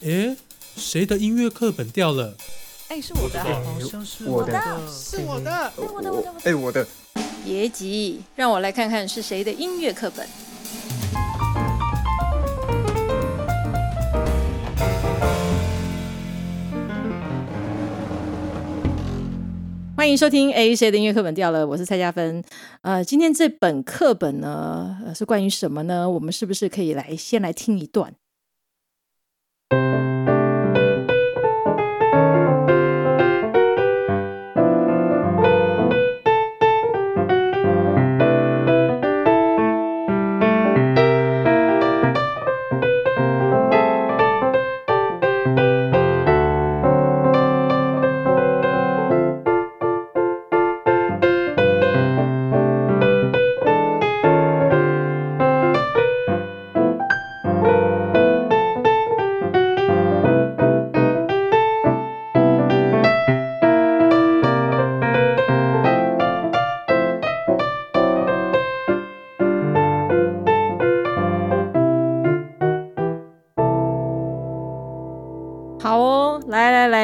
诶，谁的音乐课本掉了？哎，是我的，好像是我的是我的。我的，我的，我的。哎，我的。别急，让我来看看是谁的音乐课本。欢迎收听《A 谁的音乐课本掉了》，我是蔡嘉芬。呃，今天这本课本呢，呃，是关于什么呢？我们是不是可以来先来听一段？you.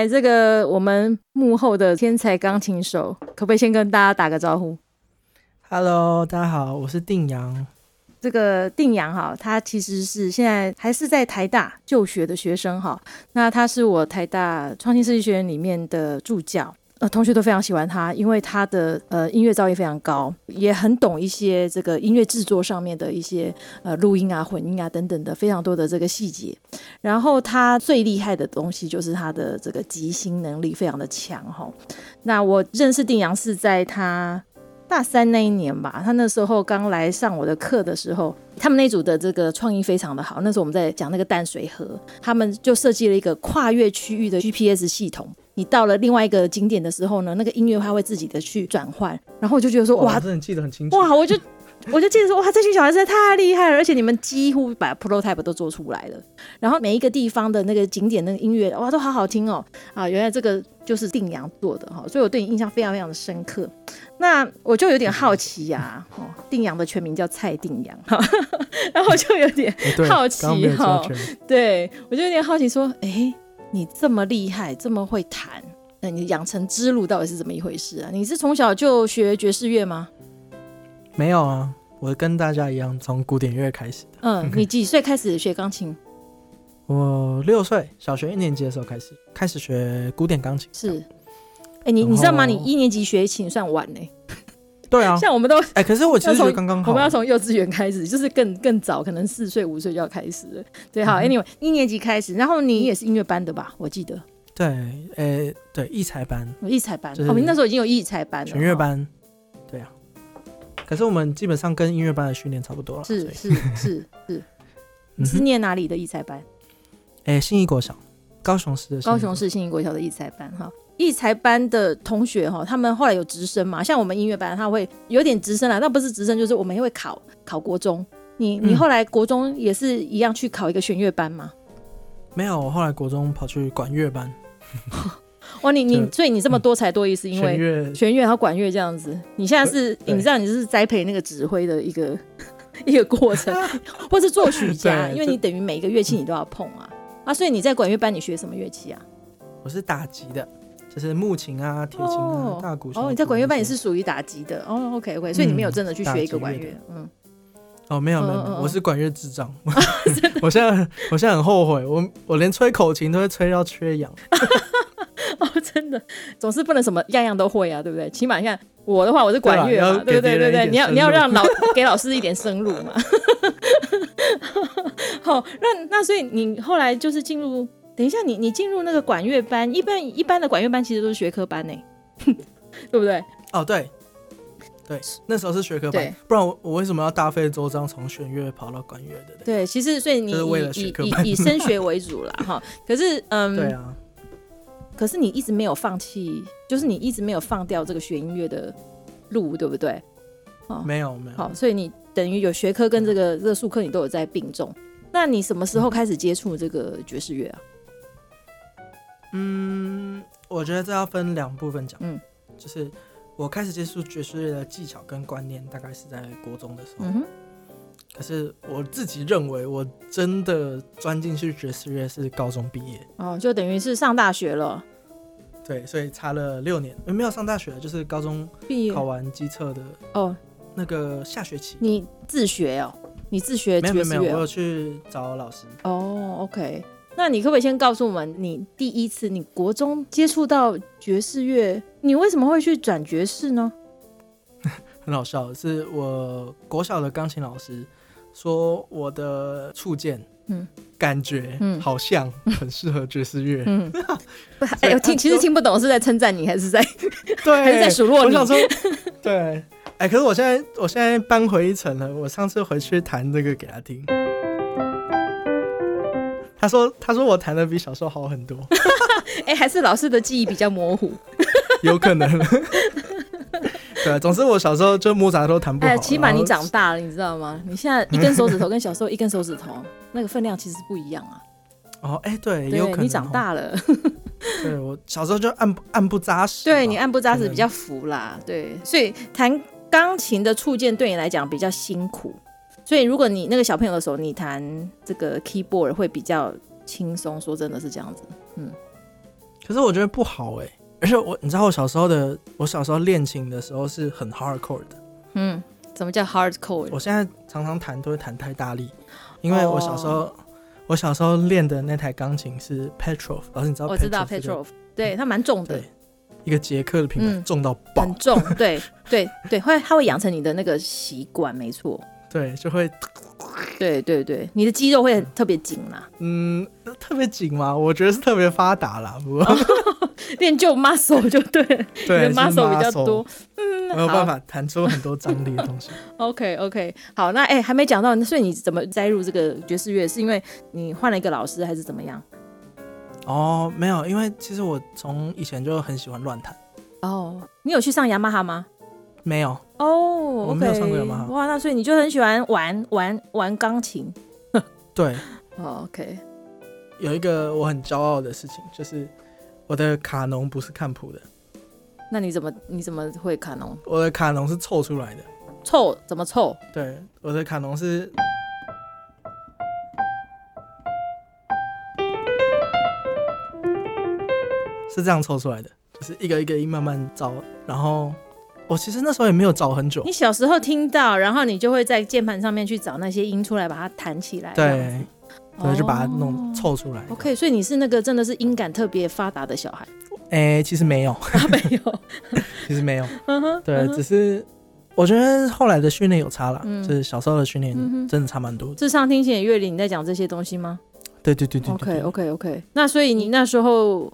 这个我们幕后的天才钢琴手，可不可以先跟大家打个招呼？Hello，大家好，我是定阳。这个定阳哈，他其实是现在还是在台大就学的学生哈。那他是我台大创新设计学院里面的助教。呃，同学都非常喜欢他，因为他的呃音乐造诣非常高，也很懂一些这个音乐制作上面的一些呃录音啊、混音啊等等的非常多的这个细节。然后他最厉害的东西就是他的这个即兴能力非常的强哈。那我认识定阳是在他大三那一年吧，他那时候刚来上我的课的时候，他们那组的这个创意非常的好。那时候我们在讲那个淡水河，他们就设计了一个跨越区域的 GPS 系统。你到了另外一个景点的时候呢，那个音乐它会自己的去转换，然后我就觉得说哇，真的记得很清楚。哇，我就我就记得说哇，这群小孩实在太厉害了，而且你们几乎把 prototype 都做出来了，然后每一个地方的那个景点那个音乐哇都好好听哦啊，原来这个就是定阳做的哈，所以我对你印象非常非常的深刻。那我就有点好奇呀，哦，定阳的全名叫蔡定阳哈，然后我就有点好奇哈，对我就有点好奇说，哎。你这么厉害，这么会弹，那你养成之路到底是怎么一回事啊？你是从小就学爵士乐吗？没有啊，我跟大家一样，从古典乐开始的。嗯，你几岁开始学钢琴？我六岁，小学一年级的时候开始开始学古典钢琴。是，哎，你你知道吗？你一年级学琴算晚呢。对啊，像我们都哎，可是我其实刚刚好，我们要从幼稚园开始，就是更更早，可能四岁五岁就要开始了。对，好，Anyway，一年级开始，然后你也是音乐班的吧？我记得。对，呃，对，艺才班，艺才班，我们那时候已经有艺才班了，全乐班。对啊，可是我们基本上跟音乐班的训练差不多了。是是是是，你是念哪里的艺才班？哎，信义国小，高雄市的高雄市信义国小的艺才班，哈。艺才班的同学哈，他们后来有直升嘛？像我们音乐班，他会有点直升啦，那不是直升，就是我们也会考考国中。你你后来国中也是一样去考一个弦乐班吗？没有，我后来国中跑去管乐班。哇，你 你所以你这么多才多艺，是因为弦乐、弦乐和管乐这样子。你现在是，你知道你是栽培那个指挥的一个 一个过程，或是作曲家，因为你等于每一个乐器你都要碰啊啊！所以你在管乐班你学什么乐器啊？我是打击的。就是木琴啊、铁琴啊、大鼓。哦，你在管乐班也是属于打击的哦。OK OK，所以你没有真的去学一个管乐。嗯。哦，没有没有，我是管乐智障。我现在我现在很后悔，我我连吹口琴都会吹到缺氧。哦，真的，总是不能什么样样都会啊，对不对？起码你看我的话，我是管乐嘛，对不对？对对，你要你要让老给老师一点生路嘛。好，那那所以你后来就是进入。等一下，你你进入那个管乐班，一般一般的管乐班其实都是学科班呢，对不对？哦，对，对，那时候是学科班，不然我我为什么要大费周章从弦乐跑到管乐的？对，其实所以你以以以升学为主啦，哈。可是嗯，对啊，可是你一直没有放弃，就是你一直没有放掉这个学音乐的路，对不对？哦，没有没有。好，所以你等于有学科跟这个这个术科你都有在并重。那你什么时候开始接触这个爵士乐啊？嗯，我觉得这要分两部分讲。嗯，就是我开始接触爵士乐的技巧跟观念，大概是在国中的时候。嗯可是我自己认为，我真的钻进去爵士乐是高中毕业哦，就等于是上大学了。对，所以差了六年，没有上大学，就是高中毕业考完机测的哦，那个下学期。你自学哦？你自学没有没有没有，我有去找老师。哦，OK，那你可不可以先告诉我们，你第一次你国中接触到爵士乐，你为什么会去转爵士呢？很好笑，是我国小的钢琴老师说我的触键，嗯，感觉，嗯，好像很适合爵士乐，嗯，哎呦，听其实听不懂是在称赞你还是在对 还是在数落你？我想说，对，哎，可是我现在我现在搬回一层了，我上次回去弹这个给他听，他说他说我弹的比小时候好很多，哎，还是老师的记忆比较模糊，有可能。对，总之我小时候就摸啥都弹不好。哎，起码你长大了，你知道吗？你现在一根手指头跟小时候一根手指头那个分量其实不一样啊。哦，哎，对，有可能你长大了。对我小时候就按按不扎实。对你按不扎实比较服啦。对，所以弹钢琴的触键对你来讲比较辛苦。所以如果你那个小朋友的时候，你弹这个 keyboard 会比较轻松。说真的是这样子。嗯。可是我觉得不好哎。而且我，你知道我小时候的，我小时候练琴的时候是很 hardcore 的。嗯，什么叫 hardcore？我现在常常弹都会弹太大力，因为我小时候，我小时候练的那台钢琴是 Petrov，老师你知道？我知道 Petrov，对，它蛮重的，一个捷克的品牌，重到爆，很重，对对对，会它会养成你的那个习惯，没错。对，就会，对对对，你的肌肉会特别紧啦。嗯，特别紧吗？我觉得是特别发达啦，不过。练就 muscle 就对，对 muscle 比较多，嗯，没有办法弹出很多张力的东西。OK OK，好，那哎还没讲到，所以你怎么栽入这个爵士乐？是因为你换了一个老师，还是怎么样？哦，没有，因为其实我从以前就很喜欢乱弹。哦，你有去上雅马哈吗？没有。哦，我没有上过雅马哈。哇，那所以你就很喜欢玩玩玩钢琴。对。OK。有一个我很骄傲的事情就是。我的卡农不是看谱的，那你怎么你怎么会卡农？我的卡农是凑出来的，凑怎么凑？对，我的卡农是是这样凑出来的，就是一个一个音慢慢找，然后我其实那时候也没有找很久。你小时候听到，然后你就会在键盘上面去找那些音出来，把它弹起来。对。对，就把它弄凑出来。OK，所以你是那个真的是音感特别发达的小孩？哎，其实没有，没有，其实没有。对，只是我觉得后来的训练有差了，就是小时候的训练真的差蛮多。智商、听写、乐理，你在讲这些东西吗？对对对对。OK，OK，OK。那所以你那时候。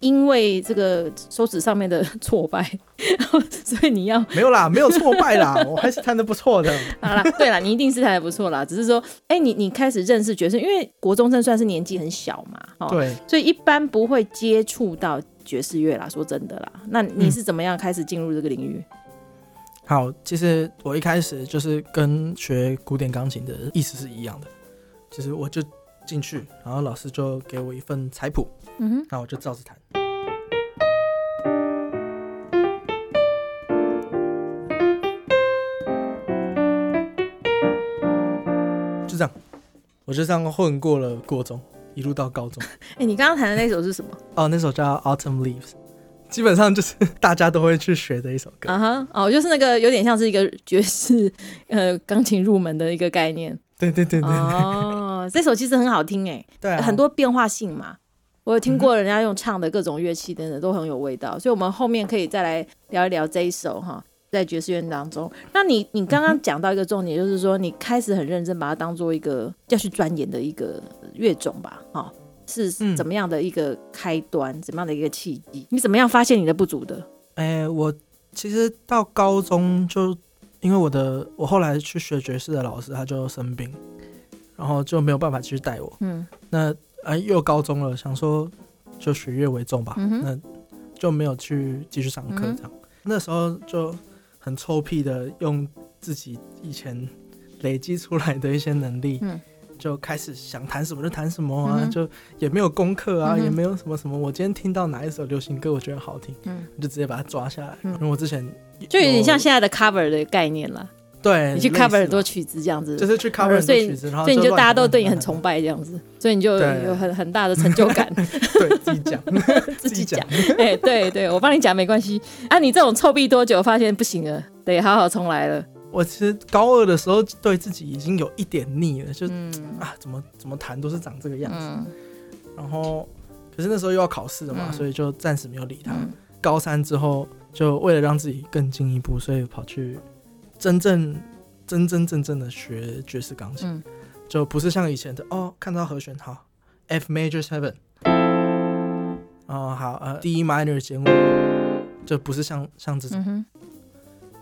因为这个手指上面的 挫败，所以你要没有啦，没有挫败啦，我还是弹的不错的。好啦，对啦，你一定是弹的不错啦，只是说，哎，你你开始认识爵士，因为国中生算是年纪很小嘛，对，所以一般不会接触到爵士乐啦。说真的啦，那你是怎么样开始进入这个领域？好，其实我一开始就是跟学古典钢琴的意思是一样的，其实我就进去，然后老师就给我一份彩谱，嗯哼，那我就照着弹。这样，我就这样混过了国中，一路到高中。哎，你刚刚弹的那首是什么？哦，那首叫《Autumn Leaves》，基本上就是大家都会去学的一首歌。啊哈，哦，就是那个有点像是一个爵士呃钢琴入门的一个概念。对对对对。哦，这首其实很好听哎，对，很多变化性嘛。我有听过人家用唱的各种乐器等等，都很有味道。所以，我们后面可以再来聊一聊这一首哈。在爵士乐当中，那你你刚刚讲到一个重点，就是说你开始很认真把它当做一个要去钻研的一个乐种吧？哈，是怎么样的一个开端？怎么样的一个契机？你怎么样发现你的不足的？哎，我其实到高中就因为我的我后来去学爵士的老师他就生病，然后就没有办法继续带我。嗯，那啊又高中了，想说就学业为重吧，那就没有去继续上课这样。那时候就。很臭屁的，用自己以前累积出来的一些能力，嗯，就开始想谈什么就谈什么啊，就也没有功课啊，也没有什么什么。我今天听到哪一首流行歌，我觉得好听，嗯，就直接把它抓下来。因为我之前就有点像现在的 cover 的概念了。对，你去 cover 很多曲子这样子，就是去 cover 很多曲子，然后所以你就大家都对你很崇拜这样子，所以你就有很 很大的成就感，对自己讲，自己讲。哎，对对，我帮你讲没关系。啊，你这种臭屁多久，发现不行了，得好好重来了。我其实高二的时候对自己已经有一点腻了，就、嗯。啊怎么怎么弹都是长这个样子，嗯。然后可是那时候又要考试了嘛，嗯。所以就暂时没有理他。嗯。高三之后，就为了让自己更进一步，所以跑去真正真真正正的学爵士钢琴，嗯。就不是像以前的哦，看到和弦好，F major seven，哦好呃 D minor 减五，就不是像像这种，嗯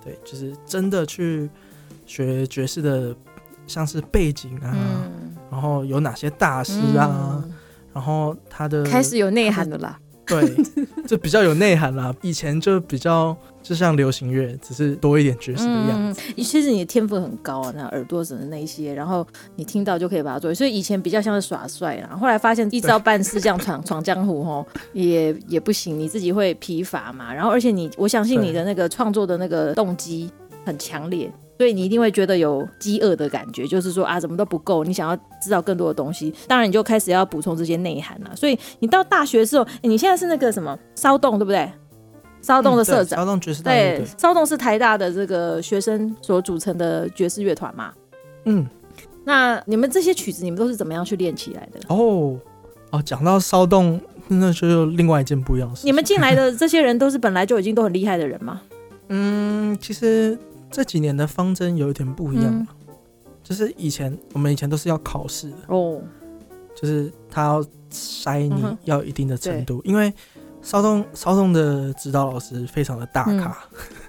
对，就是真的去学爵士的，像是背景啊，嗯。然后有哪些大师啊，嗯。然后他的开始有内涵的啦。对，就比较有内涵啦。以前就比较就像流行乐，只是多一点爵士的样子。嗯，其实你的天赋很高啊，那耳朵什么那一些，然后你听到就可以把它做。所以以前比较像是耍帅啦，后来发现一招半式这样闯闯江湖吼，也也不行，你自己会疲乏嘛。然后而且你，我相信你的那个创作的那个动机很强烈。所以你一定会觉得有饥饿的感觉，就是说啊，怎么都不够，你想要知道更多的东西，当然你就开始要补充这些内涵了。所以你到大学的时候，诶你现在是那个什么骚动，对不对？骚动的社长，骚动爵士对队，，骚动是台大的这个学生所组成的爵士乐团嘛。嗯，那你们这些曲子，你们都是怎么样去练起来的？哦哦，讲到骚动，那就有另外一件不一样的事。你们进来的 这些人都是本来就已经都很厉害的人吗？嗯，其实这几年的方针有一点不一样就是以前我们以前都是要考试的，哦，就是他要筛你要一定的程度，因为骚动骚动的指导老师非常的大嗯。咖，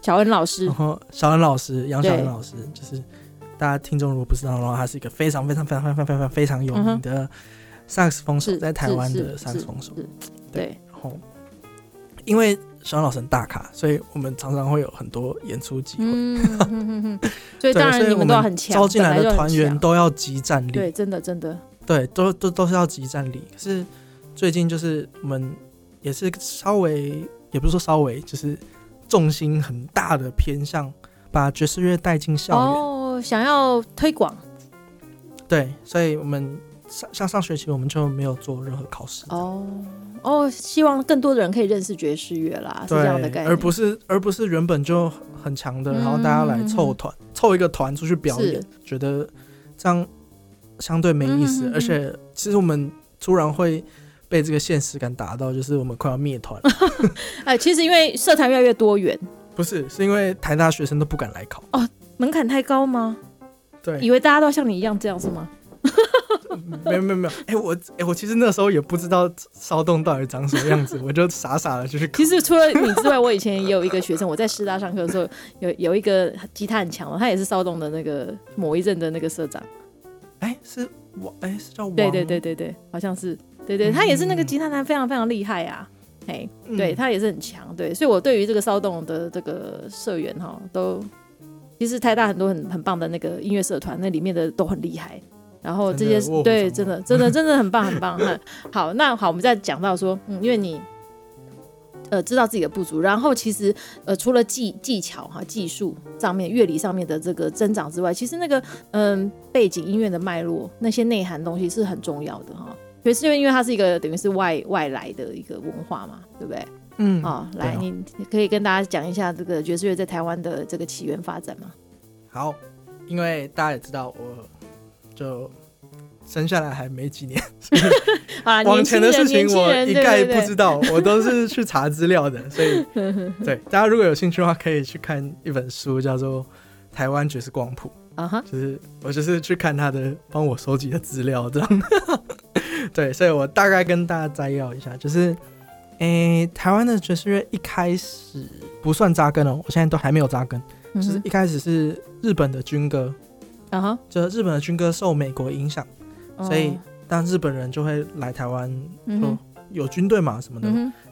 小恩老师。然，后小恩老师杨小对恩老师就是大家听众如果不知道的话，他是一个非常非常非常非常非常非常有名的萨克斯风手，是在台湾的萨克斯风手。是对，然后因为小老师大咖，所以我们常常会有很多演出机会。所以当然你们都要很强，招进来的团员都要集战力，对，真的真的，对，都都都是要集战力。可是最近就是我们也是稍微，也不是说稍微，就是重心很大的偏向把爵士乐带进校园。哦，想要推广对，所以我们上像上学期我们就没有做任何考试。哦哦，希望更多的人可以认识爵士乐啦，是这样的概，念，而不是而不是原本就很强的，嗯然后大家来凑团，凑一个团出去表演，觉得这样相对没意思。而且其实我们突然会被这个现实感打到，就是我们快要灭团。哎，其实因为社团越来越多元，不是，是因为台大学生都不敢来考哦。门槛太高吗？对，以为大家都像你一样这样是吗？没有没有没有，哎、我哎、我其实那时候也不知道骚动到底长什么样子，我就傻傻的就去考其。实除了你之外，我以前也有一个学生，我在师大上课的时候，有有一个吉他很强的，他也是骚动的那个某一任的那个社长。哎、是我，哎、是叫王？对对对对对，好像是，对对，嗯他也是那个吉他弹非常非常厉害啊，哎，嗯对他也是很强，对，所以我对于这个骚动的这个社员哈，都其实台大很多很很棒的那个音乐社团，那里面的都很厉害。然后这些对，真的真的 真的很棒很棒。哈好，那好，我们再讲到说，嗯，因为你呃知道自己的不足，然后其实呃除了技技巧哈、技术上面、乐理上面的这个增长之外，其实那个嗯、背景音乐的脉络那些内涵东西是很重要的哈。爵士乐因为它是一个等于是外外来的一个文化嘛，对不对？嗯哦，来，你可以跟大家讲一下这个爵士乐在台湾的这个起源发展吗？好，因为大家也知道，我就生下来还没几年，啊，往前的事情我一概不知道。我都是去查资料的，所以 对大家如果有兴趣的话，可以去看一本书，叫做《台湾爵士光谱啊哈》，，就是我就是去看他的帮我收集的资料这样。对，所以我大概跟大家摘要一下，就是，诶、台湾的爵士乐一开始不算扎根哦，我现在都还没有扎根，嗯就是一开始是日本的军歌，啊哈，就日本的军歌受美国影响，所以哦当日本人就会来台湾，有军队嘛什么的，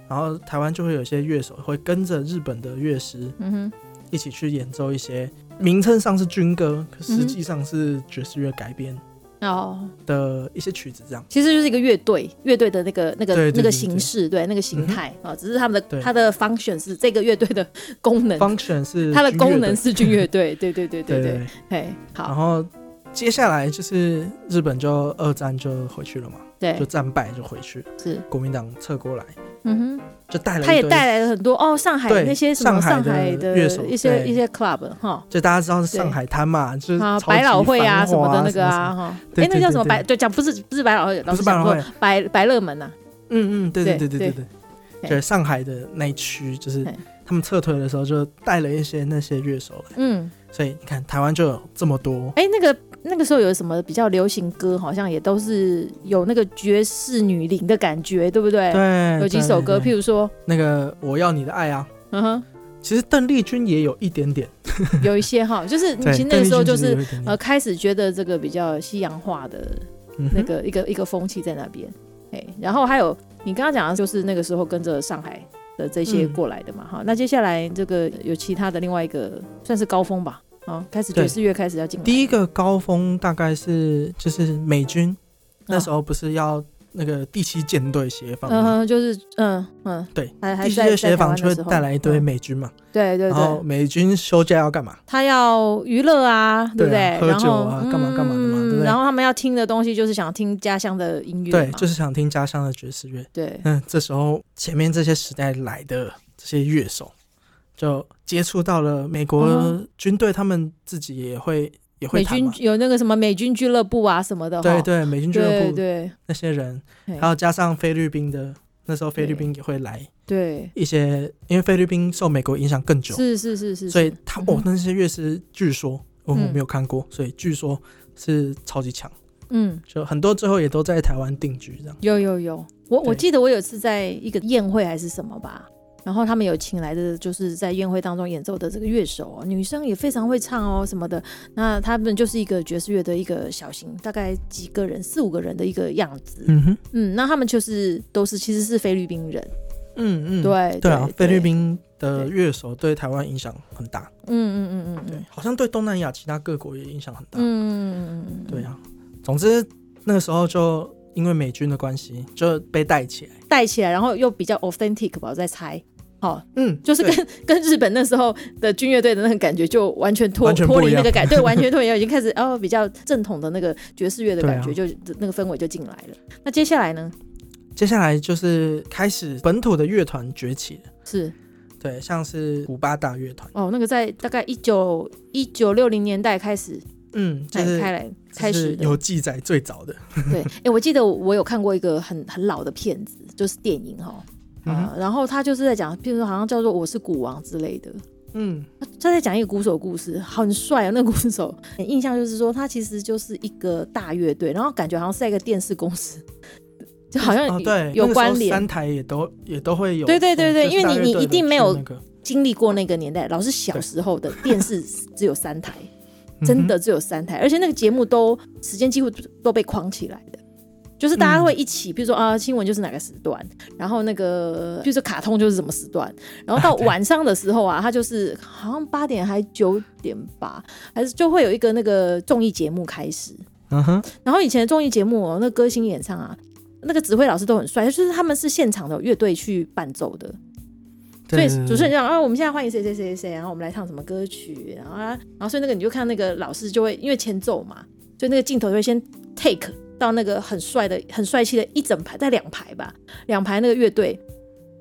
然后台湾就会有些乐手会跟着日本的乐师嗯哼。一起去演奏一些名称上是军歌，可嗯实际上是爵士乐改编哦，的一些曲子，这样。其实就是一个乐队，乐队的那个那个那个形式，对那个形态啊，只是他们的对。它的 function 是这个乐队的功能，function 是它的功能是军乐队，对对对对对。对，嘿，好，然后接下来就是日本就二战就回去了嘛，对。就，战败就回去，是，国民党撤过来，嗯哼。就带来他也带来了很多哦上海那些什么上海的乐手一些一些 club 哈。就大家知道是上海滩嘛就是百老汇啊什么的那个啊哈。哎那叫什么百对。讲不是不是百老汇不是百老汇。百百乐门呐嗯嗯对对对对对对就是上海的那一区就是他们撤退的时候就带了一些那些乐手来。嗯。所以你看台湾就有这么多。哎那个那个时候有什么比较流行歌，好像也都是有那个爵士女伶的感觉，对不对？对，有几首歌，譬如说，那个我要你的爱啊，嗯哼，其实邓丽君也有一点点，有一些哈，就是对其实那个时候就是呃开始觉得这个比较西洋化的那个一个一个风气在那边，哎，然后还有你刚刚讲的就是那个时候跟着上海的这些嗯。过来的嘛，哈、那接下来这个有其他的另外一个算是高峰吧，啊，开始爵士乐开始要进来，第一个高峰大概是就是美军那哦时候不是要那个第七舰队协防嗯吗？哼，就是嗯嗯，对，第七舰协防就会带来一堆嗯美军嘛，对对然后，美军休假要干嘛？他要娱乐啊，对不对？喝酒啊干嘛干嘛的嘛对不对？嗯然后他们要听的东西就是想听家乡的音乐对，就是想听家乡的爵士乐。对，嗯，这时候前面这些时代来的这些乐手，就接触到了美国嗯。军队，他们自己也会也会美军。有那个什么美军俱乐部啊什么的，对对，美军俱乐部对对。那些人，嘿。还有加上菲律宾的，那时候菲律宾也会来对，一些，因为菲律宾受美国影响更久，是是是是，所以他哦，那些乐师据说我嗯。没有看过，所以据说是超级强，嗯，就很多最后也都在台湾定居这样。有有有，我我记得我有次在一个宴会还是什么吧。然后他们有请来的，就是在宴会当中演奏的这个乐手哦，女生也非常会唱哦，什么的。那他们就是一个爵士乐的一个小型，大概几个人，四五个人的一个样子。嗯哼，嗯，那他们就是都是其实是菲律宾人，嗯嗯，对对啊，菲律对宾的对乐手对台湾影响很大，嗯嗯嗯嗯对嗯，好像对东南亚其他各国也影响很大。嗯嗯嗯嗯，对啊，总之那个时候就因为美军的关系就被带起来。带起来，然后又比较 authentic 吧，我在猜。好、嗯，就是跟 跟日本那时候的军乐队的那个感觉就完全脱脱离那个感，对，完全脱离，已经开始哦比较正统的那个爵士乐的感觉，啊就那个氛围就进来了。那接下来呢？接下来就是开始本土的乐团崛起了。是对，像是古巴大乐团，哦，那个在大概一九一九六零年代开始嗯，就是开开来开始。有记载最早的，对，哎、我记得我有看过一个很很老的片子，就是电影哈。啊、然后他就是在讲，譬如说好像叫做《我是鼓王》之类的，嗯，他在讲一个鼓手故事，很帅啊！那个鼓手，印象就是说他其实就是一个大乐队，然后感觉好像是在一个电视公司，就好像哦，对，有关联。三台也都也都会有，对对对对就是因为你你一定没有经历过那个年代，老是小时候的电视只有三台，嗯真的只有三台，而且那个节目都时间几乎都被框起来的。就是大家会一起，比如说啊，新闻就是哪个时段，然后那个，比如说卡通就是什么时段，然后到晚上的时候啊，它就是好像八点还九点吧，还是就会有一个那个综艺节目开始。嗯哼，然后以前的综艺节目哦，那歌星演唱啊，那个指挥老师都很帅，就是他们是现场的乐队去伴奏的，所以主持人就讲啊，我们现在欢迎谁谁谁谁谁，然后我们来唱什么歌曲，然后啊，然后所以那个你就看那个老师就会因为前奏嘛，所以那个镜头就会先 take 到那个很帅的、很帅气的一整排，在两排吧，两排那个乐队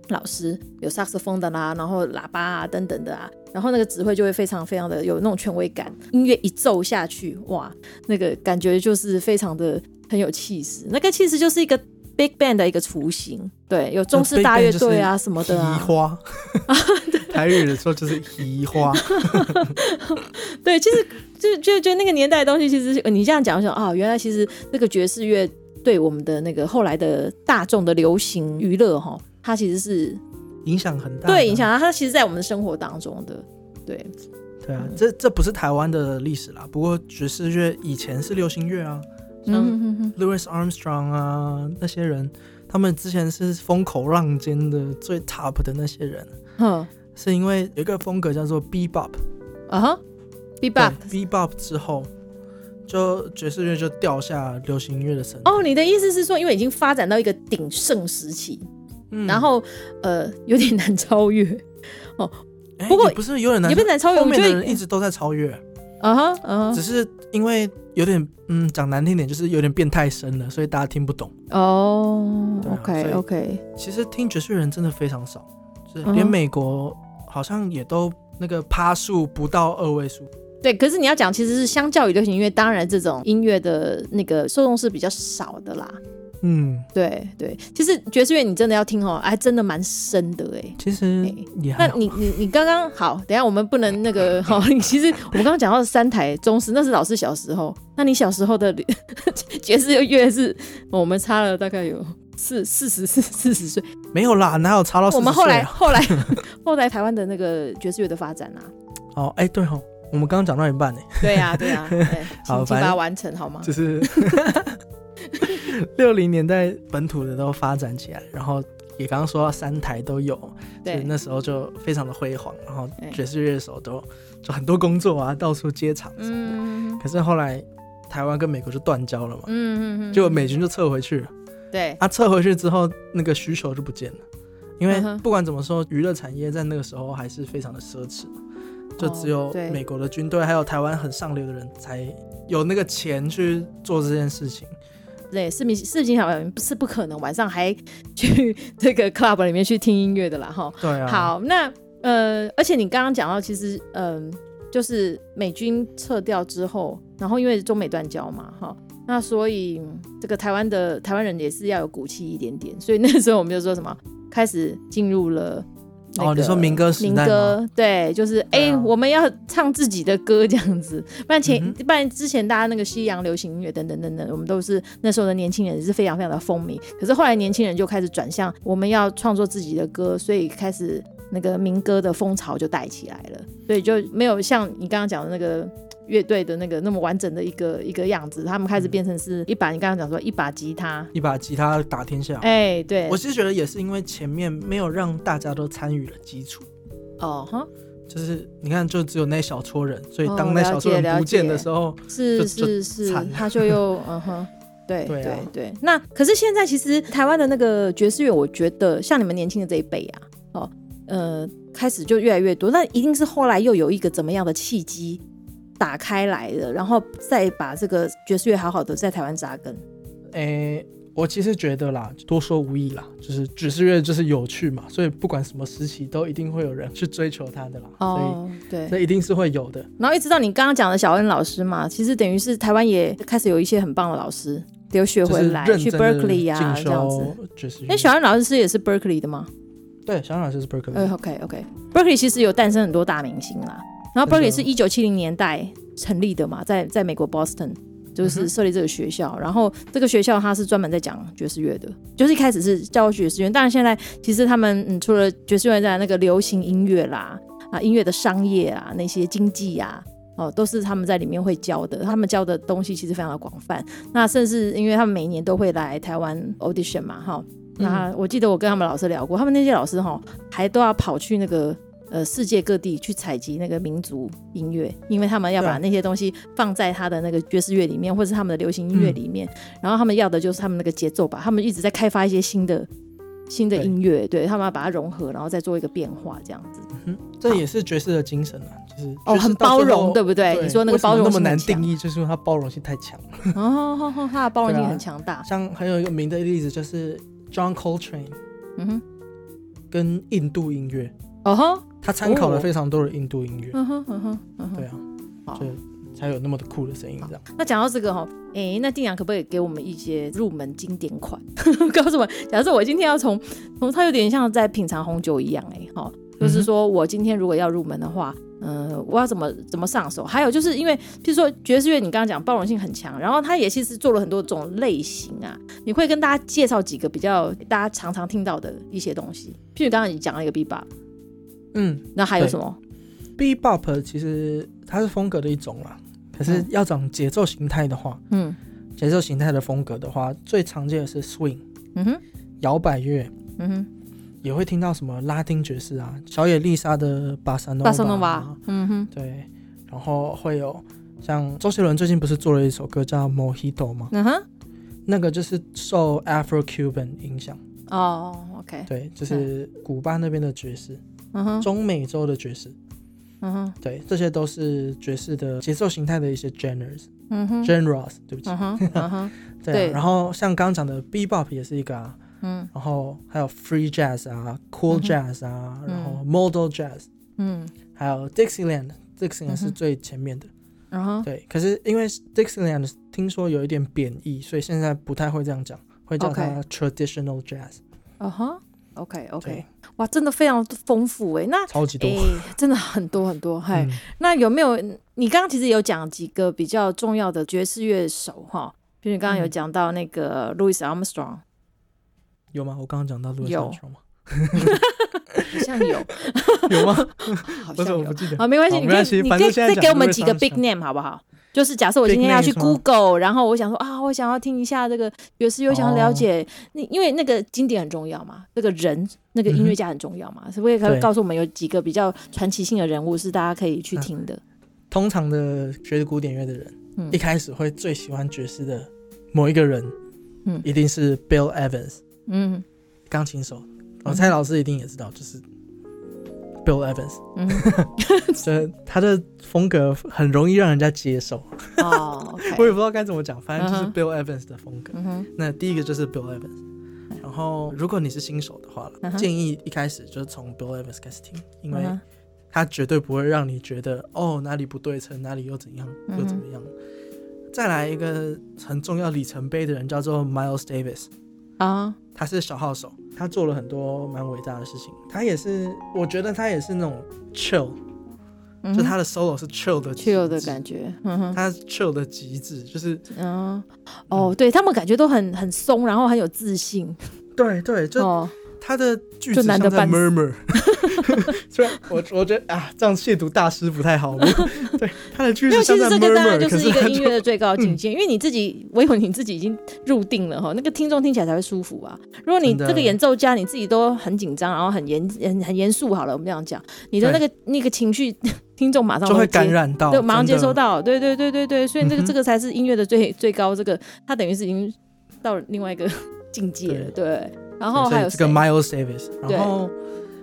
老师有萨克斯风的啦，然后喇叭啊等等的啊，然后那个指挥就会非常非常的有那种权威感，音乐一奏下去，哇，那个感觉就是非常的很有气势，那个气势就是一个 big band 的一个雏形，对，有中式大乐队啊什么的移啊，花，台语的说就是移花，对，其实就就就那个年代的东西，其实呃你这样讲，我想啊，原来其实那个爵士乐对我们的那个后来的大众的流行娱乐哈，它其实是影响很大，对影响，它其实在我们的生活当中的，对，对啊，这这不是台湾的历史啦，不过爵士乐以前是流行乐啊，像嗯 Louis Armstrong 啊那些人，他们之前是风口浪尖的最 top 的那些人，哼，是因为有一个风格叫做 Bebop，啊哈，Bebop。Bebop 之后就爵士乐就掉下流行音乐的神哦，你的意思是说，因为已经发展到一个鼎盛时期，嗯。然后呃有点难超越。哦不过也不是有点难，也不是难超越后面的我觉得人一直都在超越，啊哈啊只是因为有点嗯讲难听点，就是有点变太深了，所以大家听不懂。哦，OK OK，其实听爵士人真的非常少，就是嗯连美国好像也都那个趴数不到二位数。对。可是你要讲，其实是相较于流行音乐，当然这种音乐的那个受众是比较少的啦。嗯，对对，其实爵士乐你真的要听哦，还真的蛮深的哎。其实也那。你你你刚刚好，等一下我们不能那个 好，其实我们刚刚讲到三台中式，那是老师小时候。那你小时候的 爵士乐是，我们差了大概有四四十四四十岁。没有啦，哪有差到40我们后来后来 后来台湾的那个爵士乐的发展啊，哦，哎对哦，我们刚刚讲到一半呢，对呀、对呀、对，好把它完成好吗？就是 六零年代本土的都发展起来，然后也刚刚说到三台都有，对，那时候就非常的辉煌，然后爵士乐手都就很多工作啊，到处接场什么的。嗯。可是后来台湾跟美国就断交了嘛，嗯嗯嗯，就美军就撤回去了。对。啊，撤回去之后，那个需求就不见了，因为不管怎么说，娱乐产业在那个时候还是非常的奢侈，就只有美国的军队还有台湾很上流的人才有那个钱去做这件事情。对，市民市民小人是不可能晚上还去 这个 club 里面去听音乐的啦哈。对啊，，好，那呃，而且你刚刚讲到，其实嗯、就是美军撤掉之后，然后因为中美断交嘛，哈，那所以嗯这个台湾的台湾人也是要有骨气一点点，所以那时候我们就说什么，开始进入了。哦你说民歌时代民歌对，就是哎、我们要唱自己的歌这样子，不然前、嗯不然之前大家那个西洋流行音乐等等等等，我们都是那时候的年轻人也是非常非常的风靡。可是后来年轻人就开始转向，我们要创作自己的歌，所以开始那个民歌的风潮就带起来了，所以就没有像你刚刚讲的那个。乐队的那个那么完整的一个一个样子，他们开始变成是一把，你刚刚讲说一把吉他，一把吉他打天下。哎、对。我，是觉得也是因为前面没有让大家都参与了基础，哦哈，就是你看，就只有那小撮人，所以哦当那小撮人不见的时候，是是是，他就又 嗯哼，对对啊。对。那可是现在其实台湾的那个爵士乐，我觉得像你们年轻的这一辈啊，哦，呃，开始就越来越多，那一定是后来又有一个怎么样的契机打开来的，然后再把这个爵士乐好好的在台湾扎根。诶、我其实觉得啦，多说无益啦，就是爵士乐就是有趣嘛，所以不管什么时期都一定会有人去追求它的啦，哦，所对以。这一定是会有的。然后一直到你刚刚讲的小恩老师嘛，其实等于是台湾也开始有一些很棒的老师留学回来，去 Berkeley 啊这样子。哎，小恩老师是也是 Berkeley 的吗？对，小恩老师是 Berkeley，、呃，OK OK，Berkeley 其实有诞生很多大明星啦。然后 Berkeley 是一九七零年代成立的嘛，在在美国 Boston 就是设立这个学校。然后这个学校它是专门在讲爵士乐的，就是一开始是教爵士乐，当然现在其实他们嗯除了爵士乐在那个流行音乐啦啊音乐的商业啊那些经济啊。哦，都是他们在里面会教的，他们教的东西其实非常的广泛。那甚至因为他们每年都会来台湾 audition 嘛，哈，那我记得我跟他们老师聊过，他们那些老师哈还都要跑去那个呃世界各地去采集那个民族音乐，因为他们要把那些东西放在他的那个爵士乐里面，或者是他们的流行音乐里面，然后他们要的就是他们那个节奏吧，他们一直在开发一些新的新的音乐，对他们要把它融合，然后再做一个变化，这样子。嗯，这也是爵士的精神啊，就是哦，很包容，对不对？对你说那个包容那么难定义，就是因为它包容性太强了。哦，好好，他的包容性很强大。像还有一个名的例子就是 John Coltrane 嗯哼，跟印度音乐，哦吼，他参考了哦非常多的印度音乐，嗯哼，嗯哼，嗯哼对。啊，好就才有那么的酷的声音这样。那讲到这个哈，诶，那定阳可不可以给我们一些入门经典款？告诉我，假设我今天要从从它有点像在品尝红酒一样、诶，哈，就是说我今天如果要入门的话，嗯、我要怎么怎么上手？还有就是因为，譬如说爵士乐，你刚刚讲包容性很强，然后它也其实做了很多种类型啊，你会跟大家介绍几个比较大家常常听到的一些东西，譬如刚刚你讲了一个 bebop，嗯。那还有什么？，Bebop 其实它是风格的一种啦，可是嗯。要讲节奏形态的话，嗯。节奏形态的风格的话，最常见的是 swing 嗯哼。摇摆乐，嗯哼，也会听到什么拉丁爵士啊，小野丽莎的巴萨诺巴萨诺瓦，嗯哼。对，然后会有像周杰伦最近不是做了一首歌叫《Mojito》吗？嗯哼，那个就是受 Afro Cuban 影响，哦，OK，对，就是古巴那边的爵士，嗯哼，中美洲的爵士，嗯哼，对，这些都是爵士的节奏形态的一些 genres，嗯哼，genres，对不起，嗯哼，嗯哼，对。然后像刚刚讲的 bebop 也是一个啊，嗯。然后还有 free jazz 啊，cool 嗯哼。jazz 啊，然后嗯 modal jazz，嗯，还有 Dixieland，Dixieland 嗯哼。是最前面的。然后，对，可是因为 Dixieland 听说有一点贬义，所以现在不太会这样讲，会叫它 traditional jazz。啊哈，OK OK，哇，真的非常丰富哎，那超级多。哎，真的很多很多，嗨，嗯那有没有你刚刚其实有讲几个比较重要的爵士乐手哈？比如你刚刚有嗯讲到那个 Louis Armstrong，有吗？我刚刚讲到 Louis Armstrong 吗？好像有，有吗？好不是，像有我不。记得。好，没关系，你可以，你可以再给我们几个 big name 好不好？就是假设我今天要去 Google，然后我想说啊，我想要听一下这个爵士乐，想要了解，那因为那个经典很重要嘛，这个人那个音乐家很重要嘛，是不是可以告诉我们有几个比较传奇性的人物是大家可以去听的？通常的学古典乐的人，嗯。一开始会最喜欢爵士的某一个人，嗯。一定是 Bill Evans，嗯。钢琴手。我猜老师一定也知道，就是 Bill Evans，嗯，就是他的风格很容易让人家接受。哦 我也不知道该怎么讲，反正就是 Bill Evans 的风格。那第一个就是 Bill Evans，然后如果你是新手的话建议一开始就是从 Bill Evans 开始听，因为他绝对不会让你觉得哦哪里不对称，哪里又怎样又怎么样。再来一个很重要里程碑的人叫做 Miles Davis，啊，他是小号手，他做了很多蛮伟大的事情。他也是，我觉得他也是那种 chill，、嗯就他的 solo 是 chill 的 chill 的感觉，嗯，他 chill 的极致，就是嗯，哦，对他们感觉都很很松，然后很有自信，对对，就哦，他的句就子像在难得半死。murmur，虽然我我觉得啊，这样亵渎大师不太好。对他的句没有，子像在其实这个当然 murmur，就是一个音乐的最高境界，因为你自己唯有你自己已经入定了哈，那个听众听起来才会舒服啊。如果你这个演奏家你自己都很紧张，然后很严很很严肃，好了，我们这样讲，你的那个那个情绪，听众马上接就会感，染到，对，马上接收。到，对对对对对，所以这个、这个才是音乐的最最高，这个它等于是已经到了另外一个境界了，对。然后还有这个 Miles Davis，然后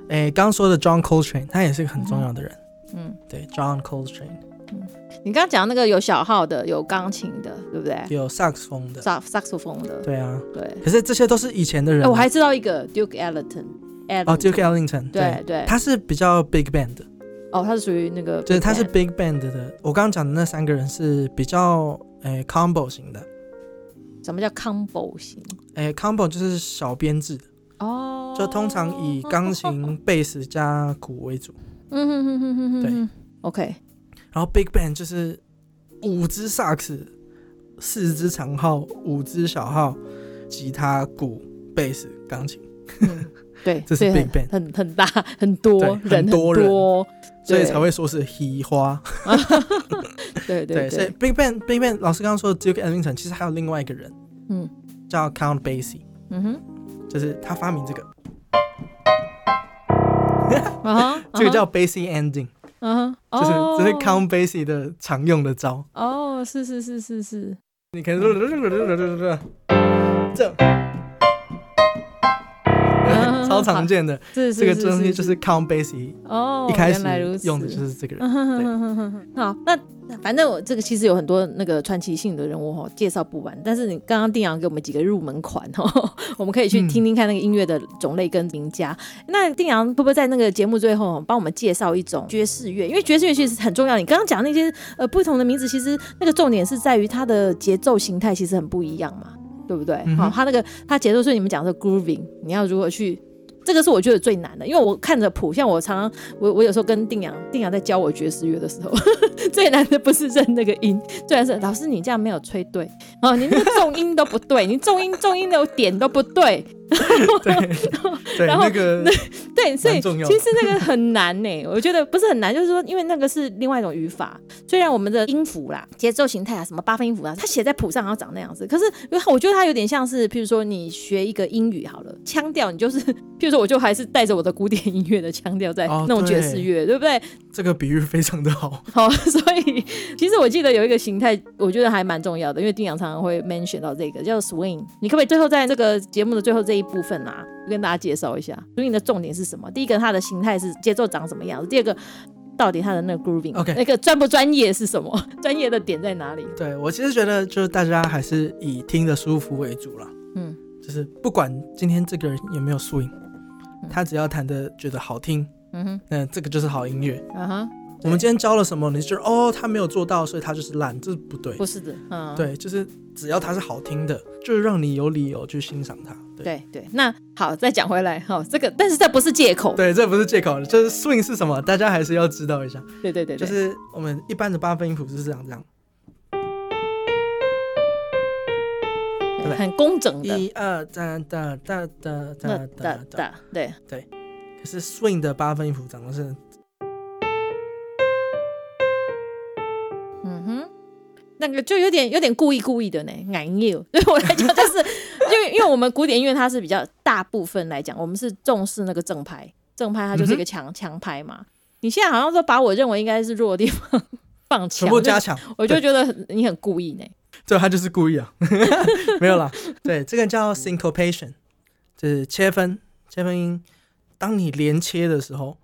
诶，刚刚说的 John Coltrane，他也是个很重要的人。嗯，对，John Coltrane 嗯你刚刚讲那个有小号的，有钢琴的，对不对？有萨克斯风的，萨萨克斯风的，对啊。对。可是这些都是以前的人我还知道一个 Duke Ellington，哦，Duke Ellington，对对，他是比较 big band 的，哦，他是属于那个是他是 big band 的。我刚刚讲的那三个人是比较诶 combo 型的，什么叫 combo 型？诶 combo 就是小编制的。哦，就通常以钢琴、贝斯加鼓为主，嗯哼哼哼哼哼，对，OK，然后 big band 就是五支萨克斯、四支长号、五支小号、吉他、鼓、贝斯、钢琴，嗯，对，这是 big band 很很大很多人很多人。所以才会说是嘻花。对对所以 big band big band 老师刚刚说的 Duke Ellington，其实还有另外一个人嗯。叫 Count Basie，嗯哼，就是他发明这个，啊，这个叫 Basie ending，就是哦。这是 Count Basie 的常用的招。哦，是是是是是，你可能这 超常见的，这个东西就是 Count Basie 哦，一开始用的就是这个人。好，那反正我这个其实有很多那个传奇性的人物哈，介绍不完。但是你刚刚定阳给我们几个入门款哈，我们可以去听听看那个音乐的种类跟名家。那定阳会不会在那个节目最后帮我们介绍一种爵士乐？因为爵士乐其实很重要。你刚刚讲那些呃不同的名字，其实那个重点是在于它的节奏形态其实很不一样嘛，对不对？好、它那个它节奏，是你们讲的 grooving，你要如何去？这个是我觉得最难的，因为我看着谱，像我常常我我有时候跟定阳，定阳在教我爵士乐的时候，最难的不是认那个音，最难是老师你这样没有吹对哦，你那个重音都不对，你重音重音的点都不对，对，然后那个对，所以其实那个很难呢、我觉得不是很难，就是说因为那个是另外一种语法，虽然我们的音符啦、节奏形态啊、什么八分音符啊，它写在谱上然后长那样子，可是我觉得它有点像是，譬如说你学一个英语好了，腔调你就是，譬如说就是我就还是带着我的古典音乐的腔调在哦弄爵士乐，对不对？这个比喻非常的好。好，所以其实我记得有一个形态，我觉得还蛮重要的，因为丁洋常常会 mention 到这个叫 swing。你可不可以最后在这个节目的最后这一部分啊，跟大家介绍一下 swing 的重点是什么？第一个，它的形态是节奏长什么样子；第二个，到底他的那个 grooving，、OK 那个专不专业是什么？专业的点在哪里？对我其实觉得，就是大家还是以听的舒服为主啦。嗯就是不管今天这个人有没有 swing，他只要弹的觉得好听，嗯哼，那这个就是好音乐。啊哈，我们今天教了什么，你就哦，他没有做到，所以他就是烂，这不对。不是的，嗯，对，就是只要他是好听的，就是让你有理由去欣赏他。对，对对。那好，再讲回来，哦，这个但是这不是借口，对，这不是借口，就是 swing 是什么，大家还是要知道一下。对对对对，就是我们一般的八分音符是这样这样，很工整的，一二哒哒哒哒哒哒哒。对，对，可是 swing 的八分音符长的是，嗯哼，那个就有点有点故意故意的呢，俺有对我来讲，就是因为因为我们古典音乐它是比较大部分来讲，我们是重视那个正拍，正拍它就是一个强强拍嘛。你现在好像说把我认为应该是弱的地方放强，全部加强，我就觉得你很故意呢。对，他就是故意啊，没有啦。对，这个叫 syncopation，就是切分切分音。当你连切的时候，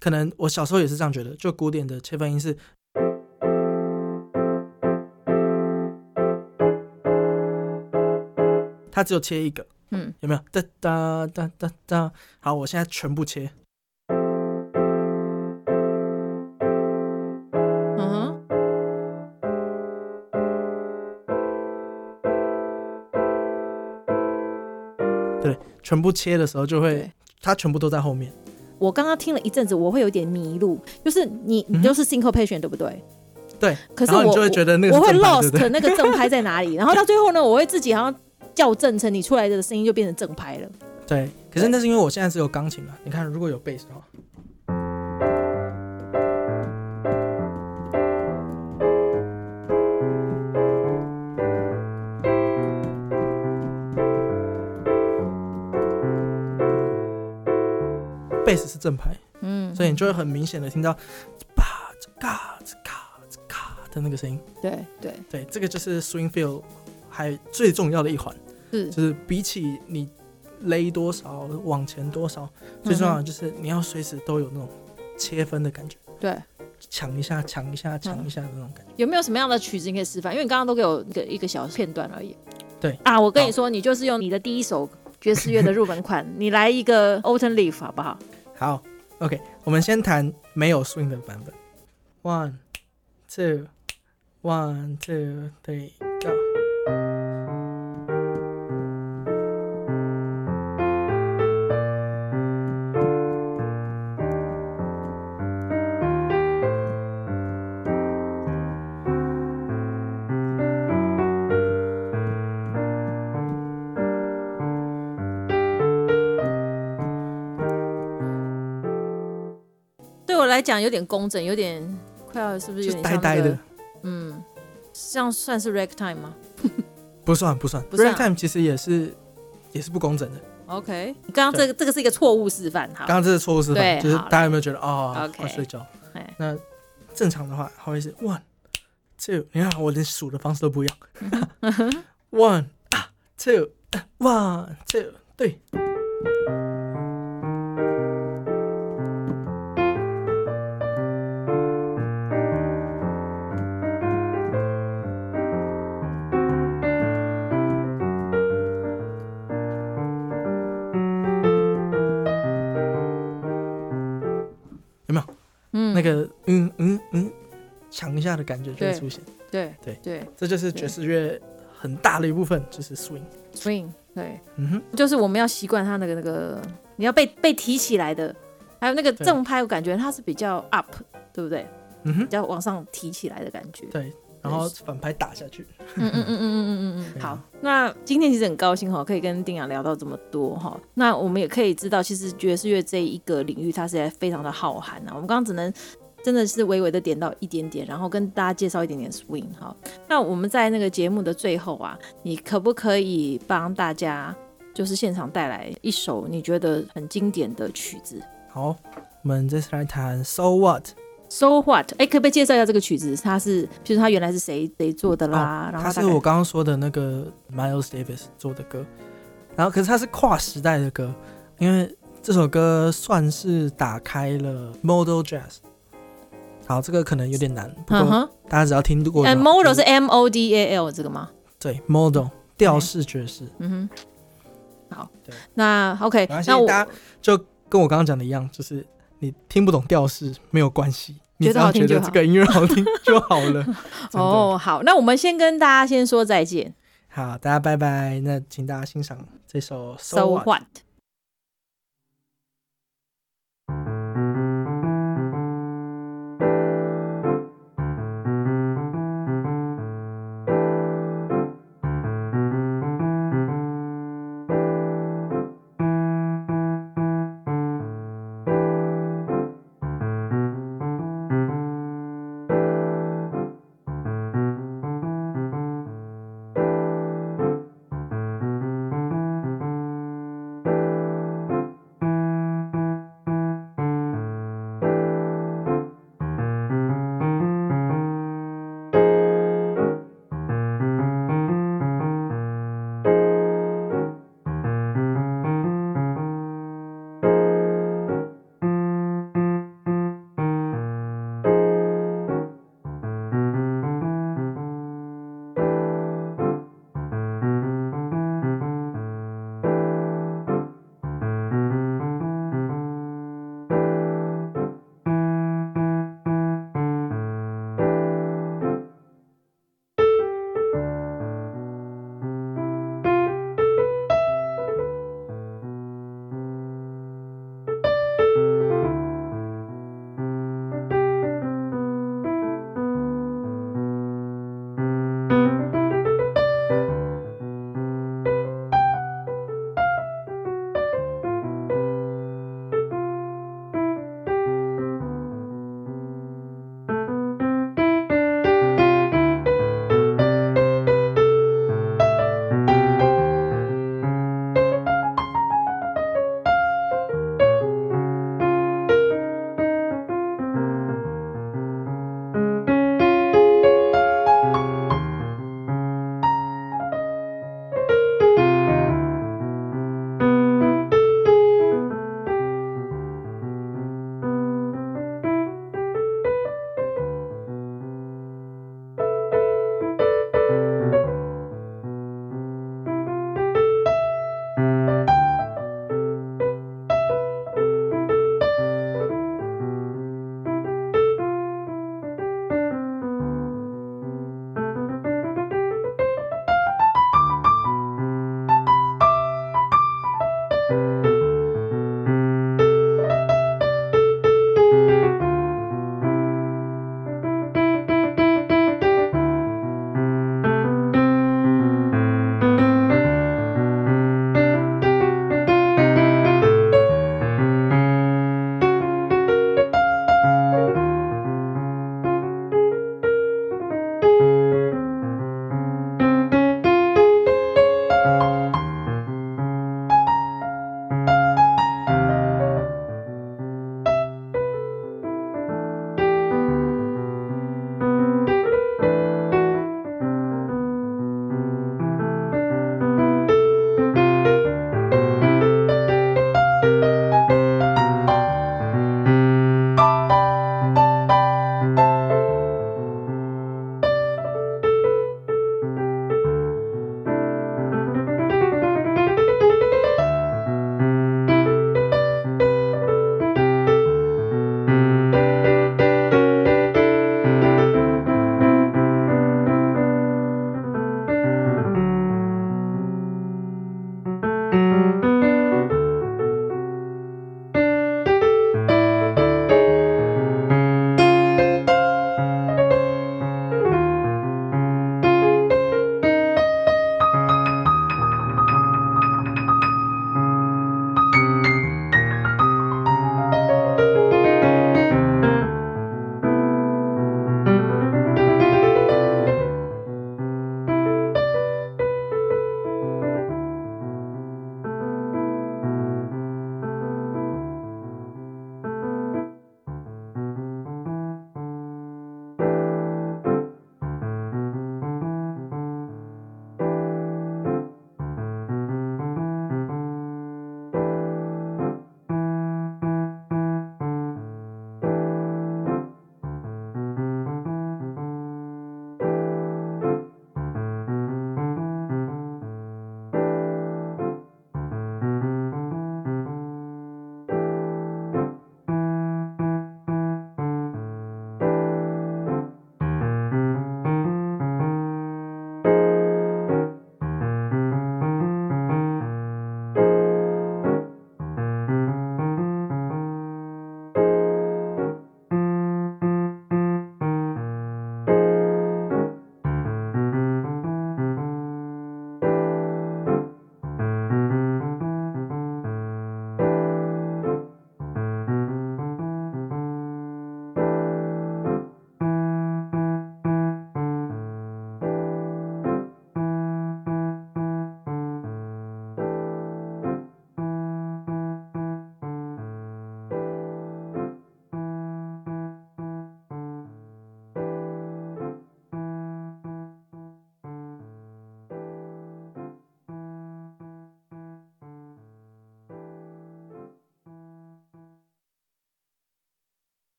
可能我小时候也是这样觉得，就古典的切分音是，它只有切一个，嗯，有没有？哒哒哒哒哒。好，我现在全部切，全部切的时候就会对，它全部都在后面。我刚刚听了一阵子，我会有点迷路，就是你你嗯哼都是 syncopation 对不对？对，可是我就会觉得那个我会 lost？那个正拍在哪里，然后到最后呢，我会自己好像校正成你出来的声音就变成正拍了。对，可是那是因为我现在只有钢琴了。你看，如果有贝斯的话，贝斯是正拍，嗯，所以你就会很明显的听到啪嘎嘎嘎的那个声音。对对对，这个就是 swing feel 还最重要的一环。是，就是比起你勒多少往前多少，最重要的就是你要随时都有那种切分的感觉，对。抢一下，抢一下，抢一下的那种感觉。有没有什么样的曲子你可以示范？因为你刚刚都给我一个一个小片段而已。对啊，我跟你说，你就是用你的第一首爵士乐的入门款，你来一个 Autumn Leaf 好不好？好，OK，我们先谈没有 swing 的版本，one two one two three go。来讲有点工整，有点快要是不是有就是点那个呆呆的，嗯，这样算是 ragtime 吗？不 算不算。不算。Ragtime 其实也是也是不工整的。？OK，你刚刚这个这个是一个错误示范，好。刚，刚这是错误示范，就是大家有没有觉得哦，OK。快睡觉？哎，那正常的话，它会是 one two，你看我连数的方式都不一样，one 啊 two 啊 one two，对，那个嗯嗯嗯，抢一下的感觉就会出现。对对对这就是爵士乐很大的一部分，就是 swing。swing 对。嗯哼，就是我们要习惯它那个那个，你要被被提起来的，还有那个正拍，我感觉它是比较 up，对不对？嗯哼比，较往上提起来的感觉。对，然后反拍打下去。嗯嗯嗯嗯嗯嗯嗯好那今天其实很高兴哈可以跟丁雅聊到这么多哈。那我们也可以知道其实爵士乐这一个领域它是在非常的浩瀚啊。我们刚刚只能真的是微微的点到一点点然后跟大家介绍一点点 swing 哈。那我们在那个节目的最后啊你可不可以帮大家就是现场带来一首你觉得很经典的曲子？好我们这次来谈 so what So What？哎，可不可以介绍一下这个曲子？它是，譬如它原来是谁谁做的啦？然后它是我刚刚说的那个 Miles Davis 做的歌，然后可是它是跨时代的歌，因为这首歌算是打开了 Model Jazz。好，这个可能有点难，不过大家只要听过。哎，Model 是 M O D A L 这个吗？对，Model 调式爵士。嗯哼。好，对，那 OK，那大家就跟我刚刚讲的一样，就是你听不懂调式没有关系，你只要觉得这个音乐好听就好了。哦，好，那我们先跟大家先说再见。好，大家拜拜。那请大家欣赏这首 So What。